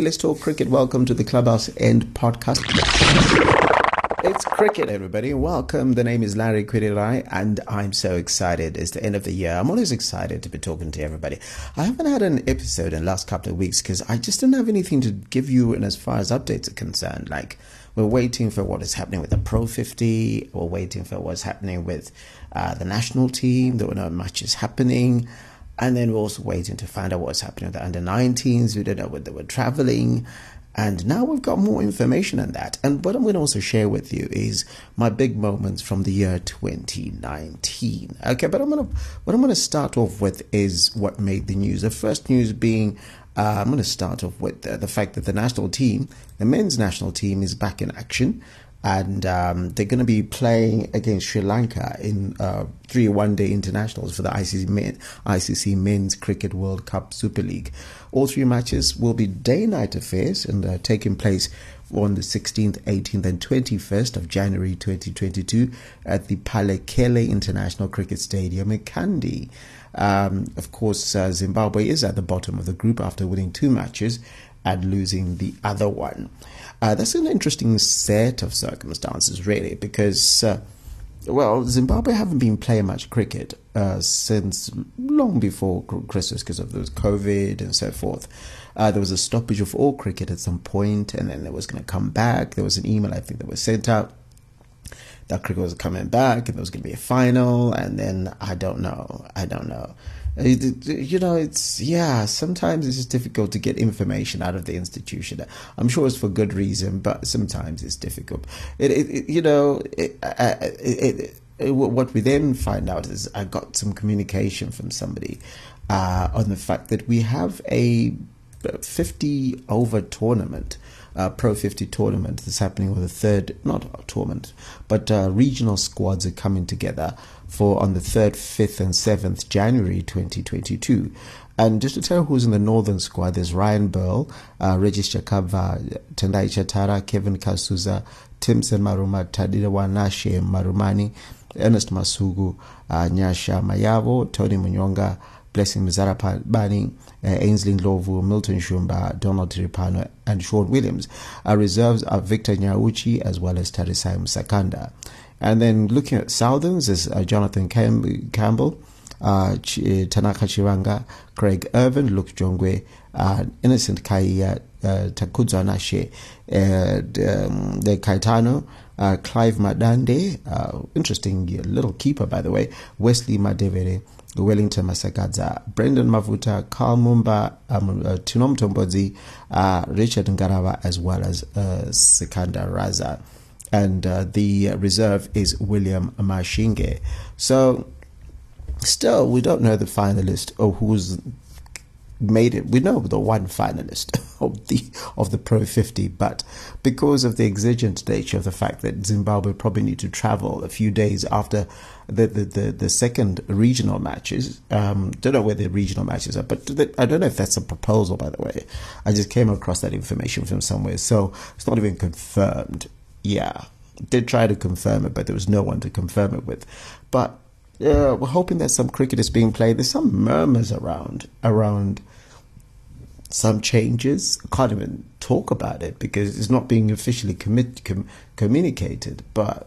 Let's talk cricket. Welcome to the Clubhouse End podcast. It's cricket, everybody. Welcome. The name is Larry Kwirirayi, and I'm so excited. It's the end of the year. I'm always excited to be talking to everybody. I haven't had an episode in the last couple of weeks because I just didn't have anything to give you, and as far as updates are concerned, like we're waiting for what is happening with the Pro 50. We're waiting for what's happening with uh, the national team. There were no matches happening. And then we're also waiting to find out what's happening with the under 19s. We don't know whether they were traveling. And now we've got more information on that. And what I'm going to also share with you is my big moments from the year 2019. Okay, but I'm going to what I'm going to start off with is what made the news. The first news being uh, I'm going to start off with the, the fact that the national team, the men's national team, is back in action and um, they're going to be playing against Sri Lanka in uh, three one-day internationals for the ICC, Men, ICC Men's Cricket World Cup Super League. All three matches will be day-night affairs and uh, taking place on the 16th, 18th, and 21st of January 2022 at the Pallekele International Cricket Stadium in Kandy. Um, of course, uh, Zimbabwe is at the bottom of the group after winning two matches and losing the other one. Uh, that's an interesting set of circumstances, really, because, uh, well, Zimbabwe haven't been playing much cricket uh, since long before Christmas because of those COVID and so forth. Uh, there was a stoppage of all cricket at some point, and then it was going to come back. There was an email, I think, that was sent out that cricket was coming back, and there was going to be a final, and then I don't know. I don't know. You know, it's yeah. Sometimes it's just difficult to get information out of the institution. I'm sure it's for good reason, but sometimes it's difficult. It, it, it you know, it, what we then find out is I got some communication from somebody uh, on the fact that we have a 50 over tournament uh, Pro 50 tournament that's happening with the third, not tournament, but uh, regional squads are coming together for on the 3rd, 5th, and 7th January 2022. And just to tell who's in the northern squad, there's Ryan Burl, uh, Regis Chakabva, Tendai Chatara, Kevin Kasuza, Timycen Maruma, Tadiwanashe Marumani, Ernest Masuku, uh, Nyasha Mayavo, Tony Munyonga, Blessing Muzarabani, uh, Ainsley Ndlovu, Milton Shumba, Donald Tiripano, and Sean Williams. Our reserves are Victor Nyauchi as well as Tarisai Musakanda. And then looking at Southerns is uh, Jonathan Cam- Campbell, uh, Ch- uh, Tanaka Chivanga, Craig Ervine, Luke Jongwe, uh, Innocent Kaia, uh, Takudzo Anashe, uh, um, the Kaitano, uh, Clive Madande, uh, interesting little keeper by the way, Wesley Madhevere, Wellington Masakadza, Brandon Mavuta, Carl Mumba, um, uh, uh, Richard Ngarava, as well as uh, Sikandar Raza. And uh, the reserve is William Mashinge. So, still, we don't know the finalist or who's made it. We know the one finalist of the of the Pro 50, but because of the exigent nature of the fact that Zimbabwe probably need to travel a few days after the the, the, the second regional matches, um, don't know where the regional matches are, but I don't know if that's a proposal. By the way, I just came across that information from somewhere, so it's not even confirmed. Yeah, did try to confirm it, but there was no one to confirm it with, but. Uh, we're hoping that some cricket is being played. There's some murmurs around around some changes. I can't even talk about it because it's not being officially commit, com, communicated. But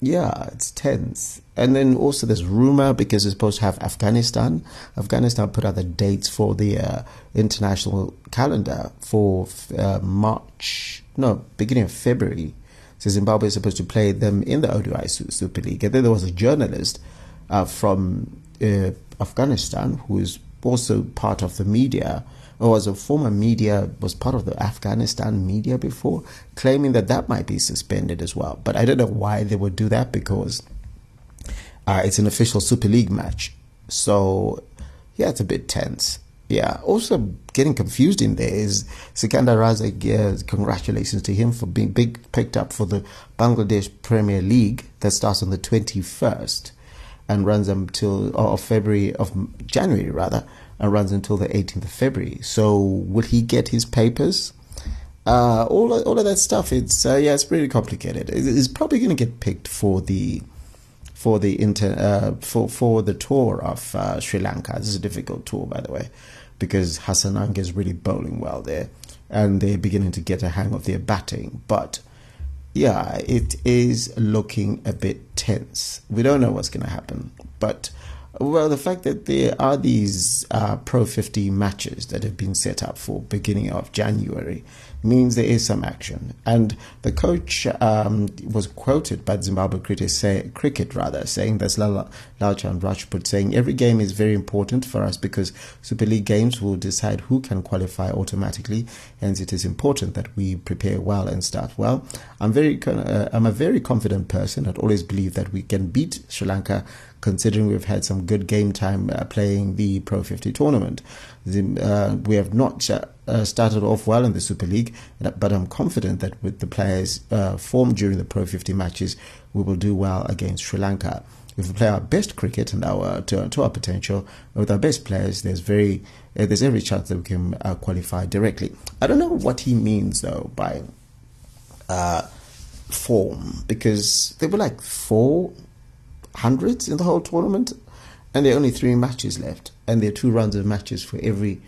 yeah, it's tense. And then also there's rumor because it's supposed to have Afghanistan. Afghanistan put out the dates for the uh, international calendar for uh, March, no, beginning of February. So Zimbabwe is supposed to play them in the ODI Super League. And then there was a journalist uh, from uh, Afghanistan who is also part of the media or was a former media, was part of the Afghanistan media before, claiming that that might be suspended as well. But I don't know why they would do that because uh, it's an official Super League match. So, yeah, it's a bit tense. Yeah. Also, getting confused in there is Sikandar Raza. Uh, congratulations to him for being big picked up for the Bangladesh Premier League that starts on the 21st and runs until of February of January rather, and runs until the 18th of February. So, will he get his papers? Uh, all all of that stuff. It's uh, yeah, it's pretty complicated. It's probably going to get picked for the for the inter uh, for for the tour of uh, Sri Lanka. This is a difficult tour, by the way because Hasaranga is really bowling well there and they're beginning to get a hang of their batting. But yeah, it is looking a bit tense. We don't know what's going to happen. But well, the fact that there are these uh, Pro 50 matches that have been set up for beginning of January means there is some action. And the coach um, was quoted by Zimbabwe cricket, say, cricket rather, saying that's Lalchand Rajput saying every game is very important for us because Super League games will decide who can qualify automatically. Hence, it is important that we prepare well and start well. I'm very, uh, I'm a very confident person. I'd always believe that we can beat Sri Lanka considering we've had some good game time uh, playing the Pro 50 tournament. The, uh, we have not uh, started off well in the Super League, but I'm confident that with the players uh, formed during the Pro 50 matches, we will do well against Sri Lanka. If we play our best cricket and our to, to our potential with our best players, there's very uh, there's every chance that we can uh, qualify directly. I don't know what he means though by form because there were like four hundreds in the whole tournament, and there are only three matches left, and there are two rounds of matches for every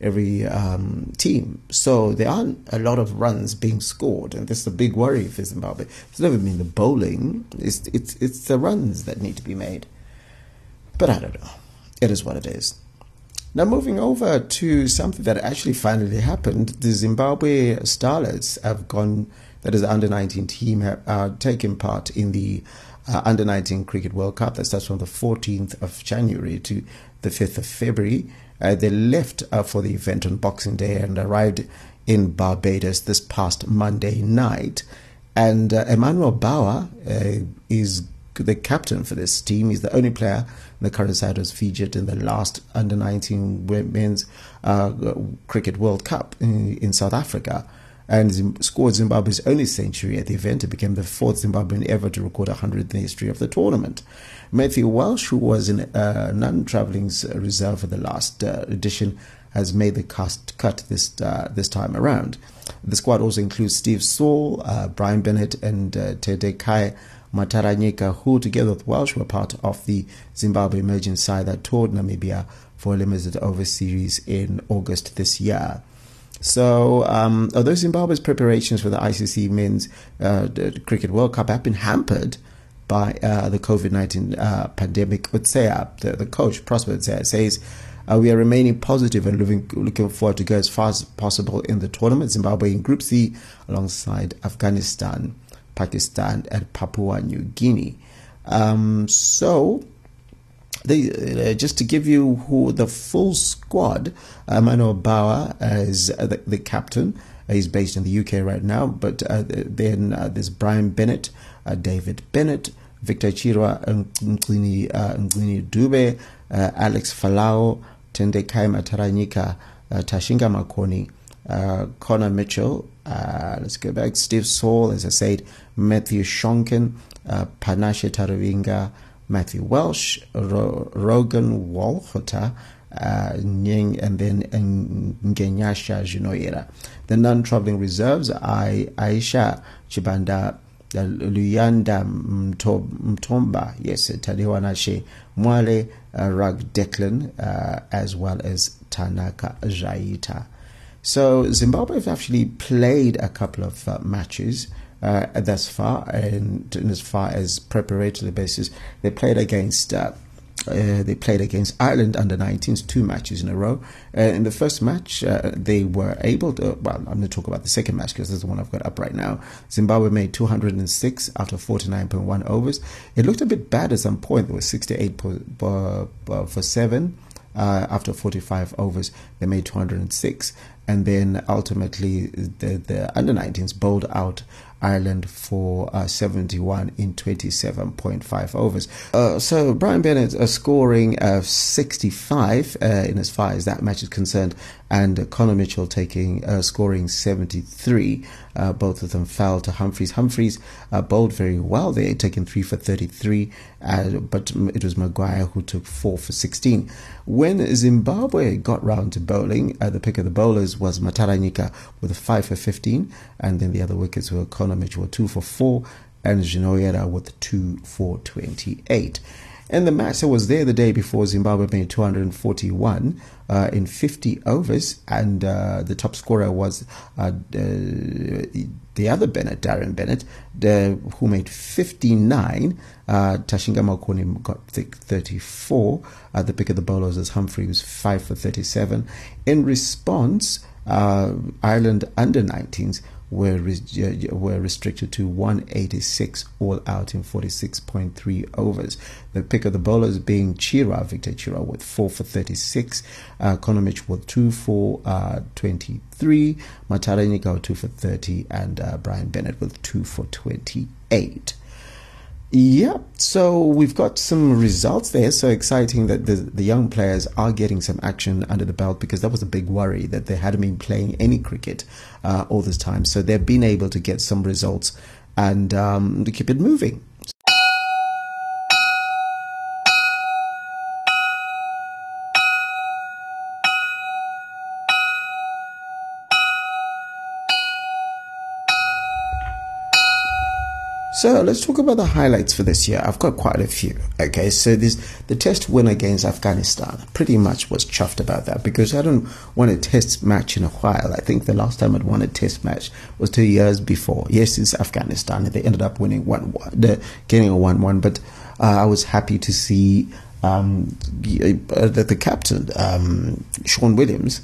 every um, team. So there aren't a lot of runs being scored, and this is a big worry for Zimbabwe. It's never been the bowling; it's it's it's the runs that need to be made. But I don't know. It is what it is. Now, moving over to something that actually finally happened, the Zimbabwe Starlets have gone, that is, the under 19 team, have uh, taken part in the uh, Under 19 Cricket World Cup that starts from the 14th of January to the 5th of February. Uh, they left uh, for the event on Boxing Day and arrived in Barbados this past Monday night. And uh, Emmanuel Bawa uh, is the captain for this team. He's the only player in the current side who's featured in the last Under 19 Women's uh, Cricket World Cup in, in South Africa and scored Zimbabwe's only century at the event. It became the fourth Zimbabwean ever to record 100 in the history of the tournament. Matthew Welch, who was in uh, non-travelling reserve for the last uh, edition, has made the cast cut this uh, this time around. The squad also includes Steve Saul, uh, Brian Bennett, and uh, Tendai Mataranyika, who together with Welch were part of the Zimbabwe emerging side that toured Namibia for a limited over series in August this year. So, um, although Zimbabwe's preparations for the ICC Men's uh, Cricket World Cup have been hampered by uh, the COVID 19 uh, pandemic, Utseya, the, the coach, Prosper Utseya, says, uh, we are remaining positive and looking, looking forward to go as far as possible in the tournament. Zimbabwe in Group C alongside Afghanistan, Pakistan, and Papua New Guinea. Um, so, uh, just to give you who the full squad, uh, Manuel Bawa is uh, the, the, captain. he's based in the UK right now. But then there's Brian Bennett, David Bennett, Victor Chirwa Ngini, Ngini Dube, Alex Falao, Tendai Mataranyika, Tashinga Makoni, uh, Connor Mitchell, uh, let's go back, Steve Saul, as I said, Matthew Schonken, uh, Panashe Taruvinga, Matthew Welch, Ro- Rogan Walhota, uh, Nying, and then Ngenyasha Jinoira. The non traveling reserves are Aisha Chibanda, uh, Luyanda Mtomba, yes, Tadiwanashe Mwale, uh, Rag Declan, uh, as well as Tanaka Jaita. So Zimbabwe have actually played a couple of uh, matches uh, thus far, and, and, as far as preparatory basis, they played against. Uh, uh, they played against Ireland under 19s two matches in a row. Uh, in the first match, uh, they were able to. Well, I'm going to talk about the second match because this is the one I've got up right now. Zimbabwe made 206 out of 49.1 overs. It looked a bit bad at some point. There was 68 for, seven. Uh, after 45 overs, they made 206 and then ultimately the, the under 19s bowled out Ireland for uh, 71 in 27.5 overs. Uh, so Brian Bennett uh, scoring uh, 65 uh, in as far as that match is concerned, and Conor Mitchell taking uh, scoring 73. Uh, both of them fell to Humphreys. Humphreys bowled very well. They had taken three for 33, uh, but it was Maguire who took four for 16. When Zimbabwe got round to bowling, the pick of the bowlers was Mataranyika with a five for 15, and then the other wickets were Conor Mitchell with two for four, and Ginoyera with two for 28. And the match that was there the day before Zimbabwe made 241 uh, in 50 overs, and uh, the top scorer was uh, the other Bennett, Darren Bennett, the, who made 59. Uh, Tashinga Makoni got 34. Uh, the pick of the bowlers was Humphrey, was 5 for 37. In response, uh, Ireland under 19s were, were restricted to 186 all out in 46.3 overs. The pick of the bowlers being Chirwa, Victor Chirwa with 4 for 36, uh, with 2 for uh, 23, Mataranyika with 2 for 30, and uh, Brian Bennett with 2 for 28. Yeah, so we've got some results there. So exciting that the, the young players are getting some action under the belt because that was a big worry that they hadn't been playing any cricket uh, all this time. So they've been able to get some results and um, to keep it moving. So let's talk about the highlights for this year. I've got quite a few. Okay, so this the test win against Afghanistan. Pretty much was chuffed about that because I don't won a test match in a while. I think the last time I'd won a test match was two years before. Yes, it's Afghanistan. and They ended up winning one one, getting a one one. But uh, I was happy to see um, uh, that the captain um, Sean Williams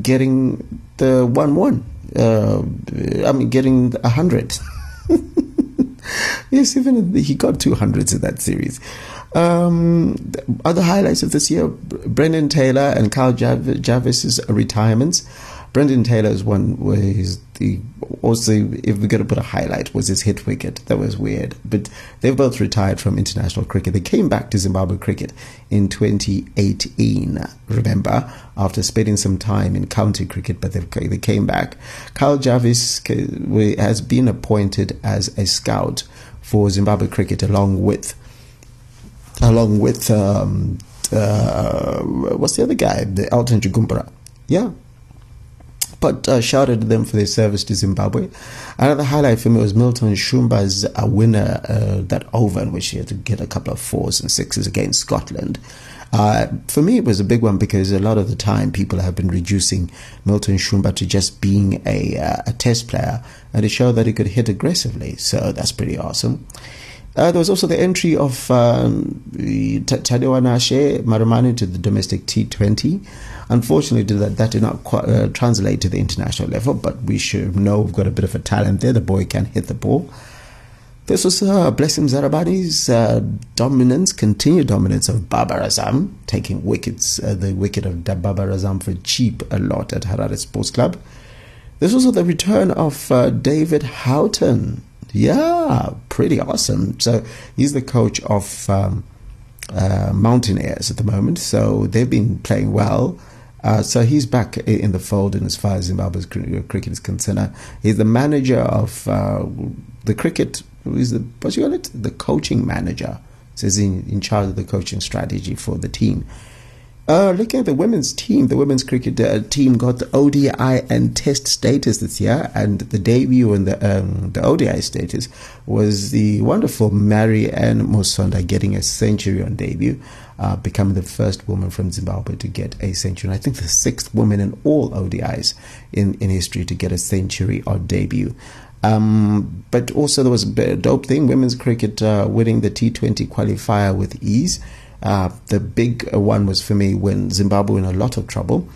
getting the one one. Uh, I mean, getting a hundred. yes, even he got 200s in that series. Um, other highlights of this year Brendan Taylor and Kyle Jarvis, Jarvis's retirements. Brendan Taylor's one was the also if we're to put a highlight was his hit wicket that was weird. But they've both retired from international cricket. They came back to Zimbabwe cricket in 2018 remember after spending some time in county cricket but they they came back. Kyle Jarvis has been appointed as a scout for Zimbabwe cricket along with along with um, uh, what's the other guy? The Elton Chigumbura yeah but uh, shouted to them for their service to Zimbabwe. Another highlight for me was Milton Shumba's uh, winner uh, that over in which he had to get a couple of fours and sixes against Scotland. Uh, for me, it was a big one because a lot of the time people have been reducing Milton Shumba to just being a, uh, a test player and it showed that he could hit aggressively. So that's pretty awesome. Uh, there was also the entry of um, Tadiwanashe Marumani to the domestic T20. Unfortunately, that, that did not quite, uh, translate to the international level, but we should know we've got a bit of a talent there. The boy can hit the ball. This was uh, Blessing Muzarabani's uh, dominance, continued dominance of Babar Azam, taking wickets, uh, the wicket of Babar Azam for cheap a lot at Harare Sports Club. This was also the return of uh, David Houghton. Yeah, pretty awesome. So he's the coach of um, uh, Mountaineers at the moment. So they've been playing well. Uh, so he's back in the fold in as far as Zimbabwe's cricket is concerned. He's the manager of uh, the cricket. Is the what you call it? The coaching manager. So he's in, in charge of the coaching strategy for the team. Uh, looking at the women's team, the women's cricket uh, team got the ODI and Test status this year, and the debut in the um, the ODI status was the wonderful Mary-Ann Musonda getting a century on debut, uh, becoming the first woman from Zimbabwe to get a century. And I think the sixth woman in all ODIs in, in history to get a century on debut. Um, but also there was a dope thing: women's cricket uh, winning the T20 qualifier with ease. Uh, the big one was for me when Zimbabwe in a lot of trouble,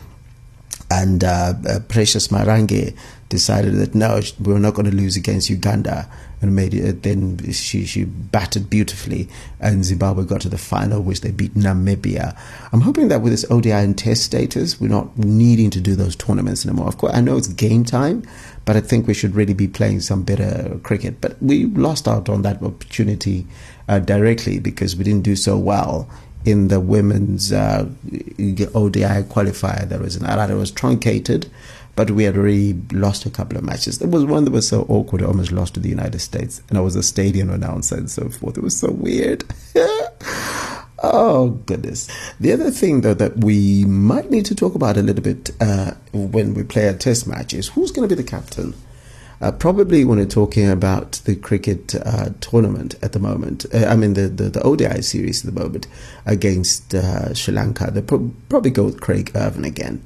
and uh, uh, Precious Marange decided that no, we were not going to lose against Uganda. and made it. Then she she battered beautifully, and Zimbabwe got to the final, which they beat Namibia. I'm hoping that with this ODI and Test status, we're not needing to do those tournaments anymore. Of course, I know it's game time, but I think we should really be playing some better cricket. But we lost out on that opportunity uh, directly because we didn't do so well in the women's uh, ODI qualifier. There was an it was truncated but we had already lost a couple of matches. There was one that was so awkward, I almost lost to the United States, and I was a stadium announcer and so forth. It was so weird. oh, goodness. The other thing, though, that we might need to talk about a little bit uh, when we play a test match is who's going to be the captain? Uh, probably when we're talking about the cricket uh, tournament at the moment, uh, I mean the, the, the, ODI series at the moment against uh, Sri Lanka, they'll pro- probably go with Craig Ervine again.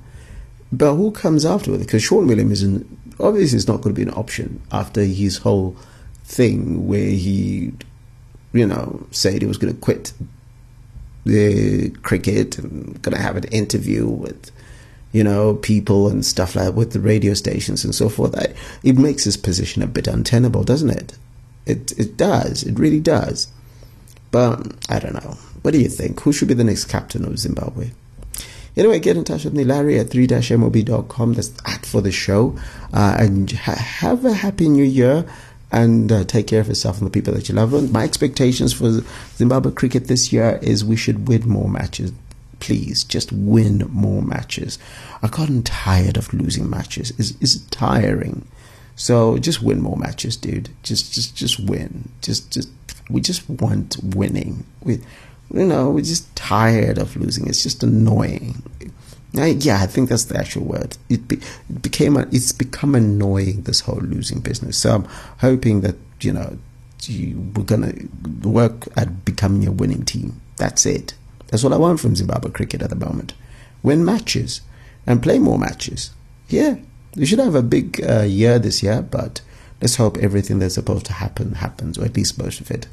But who comes afterward? Because Sean Williams isn't obviously it's not going to be an option after his whole thing where he, you know, said he was going to quit the cricket and going to have an interview with, you know, people and stuff like that with the radio stations and so forth. I, it makes his position a bit untenable, doesn't it? It it does. It really does. But I don't know. What do you think? Who should be the next captain of Zimbabwe? Anyway, get in touch with me, Larry at 3-mob.com. That's at for the show. Uh, and ha- have a happy new year and uh, take care of yourself and the people that you love. And my expectations for Zimbabwe cricket this year is we should win more matches. Please, just win more matches. I've gotten tired of losing matches. It's, it's tiring. So just win more matches, dude. Just, just, just win. Just, just. We just want winning. We you know, we're just tired of losing. It's just annoying. I, yeah, I think that's the actual word. It, be, it became a, it's become annoying this whole losing business. So I'm hoping that you know you, we're gonna work at becoming a winning team. That's it. That's what I want from Zimbabwe cricket at the moment. Win matches and play more matches. Yeah, we should have a big uh, year this year, but let's hope everything that's supposed to happen happens, or at least most of it.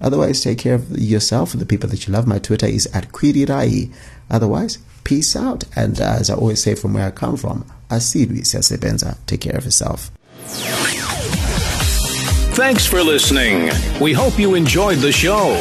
Otherwise, take care of yourself and the people that you love. My Twitter is at Kwirirai. Otherwise, peace out. And uh, as I always say from where I come from, Asiri Siasebenza. Take care of yourself. Thanks for listening. We hope you enjoyed the show.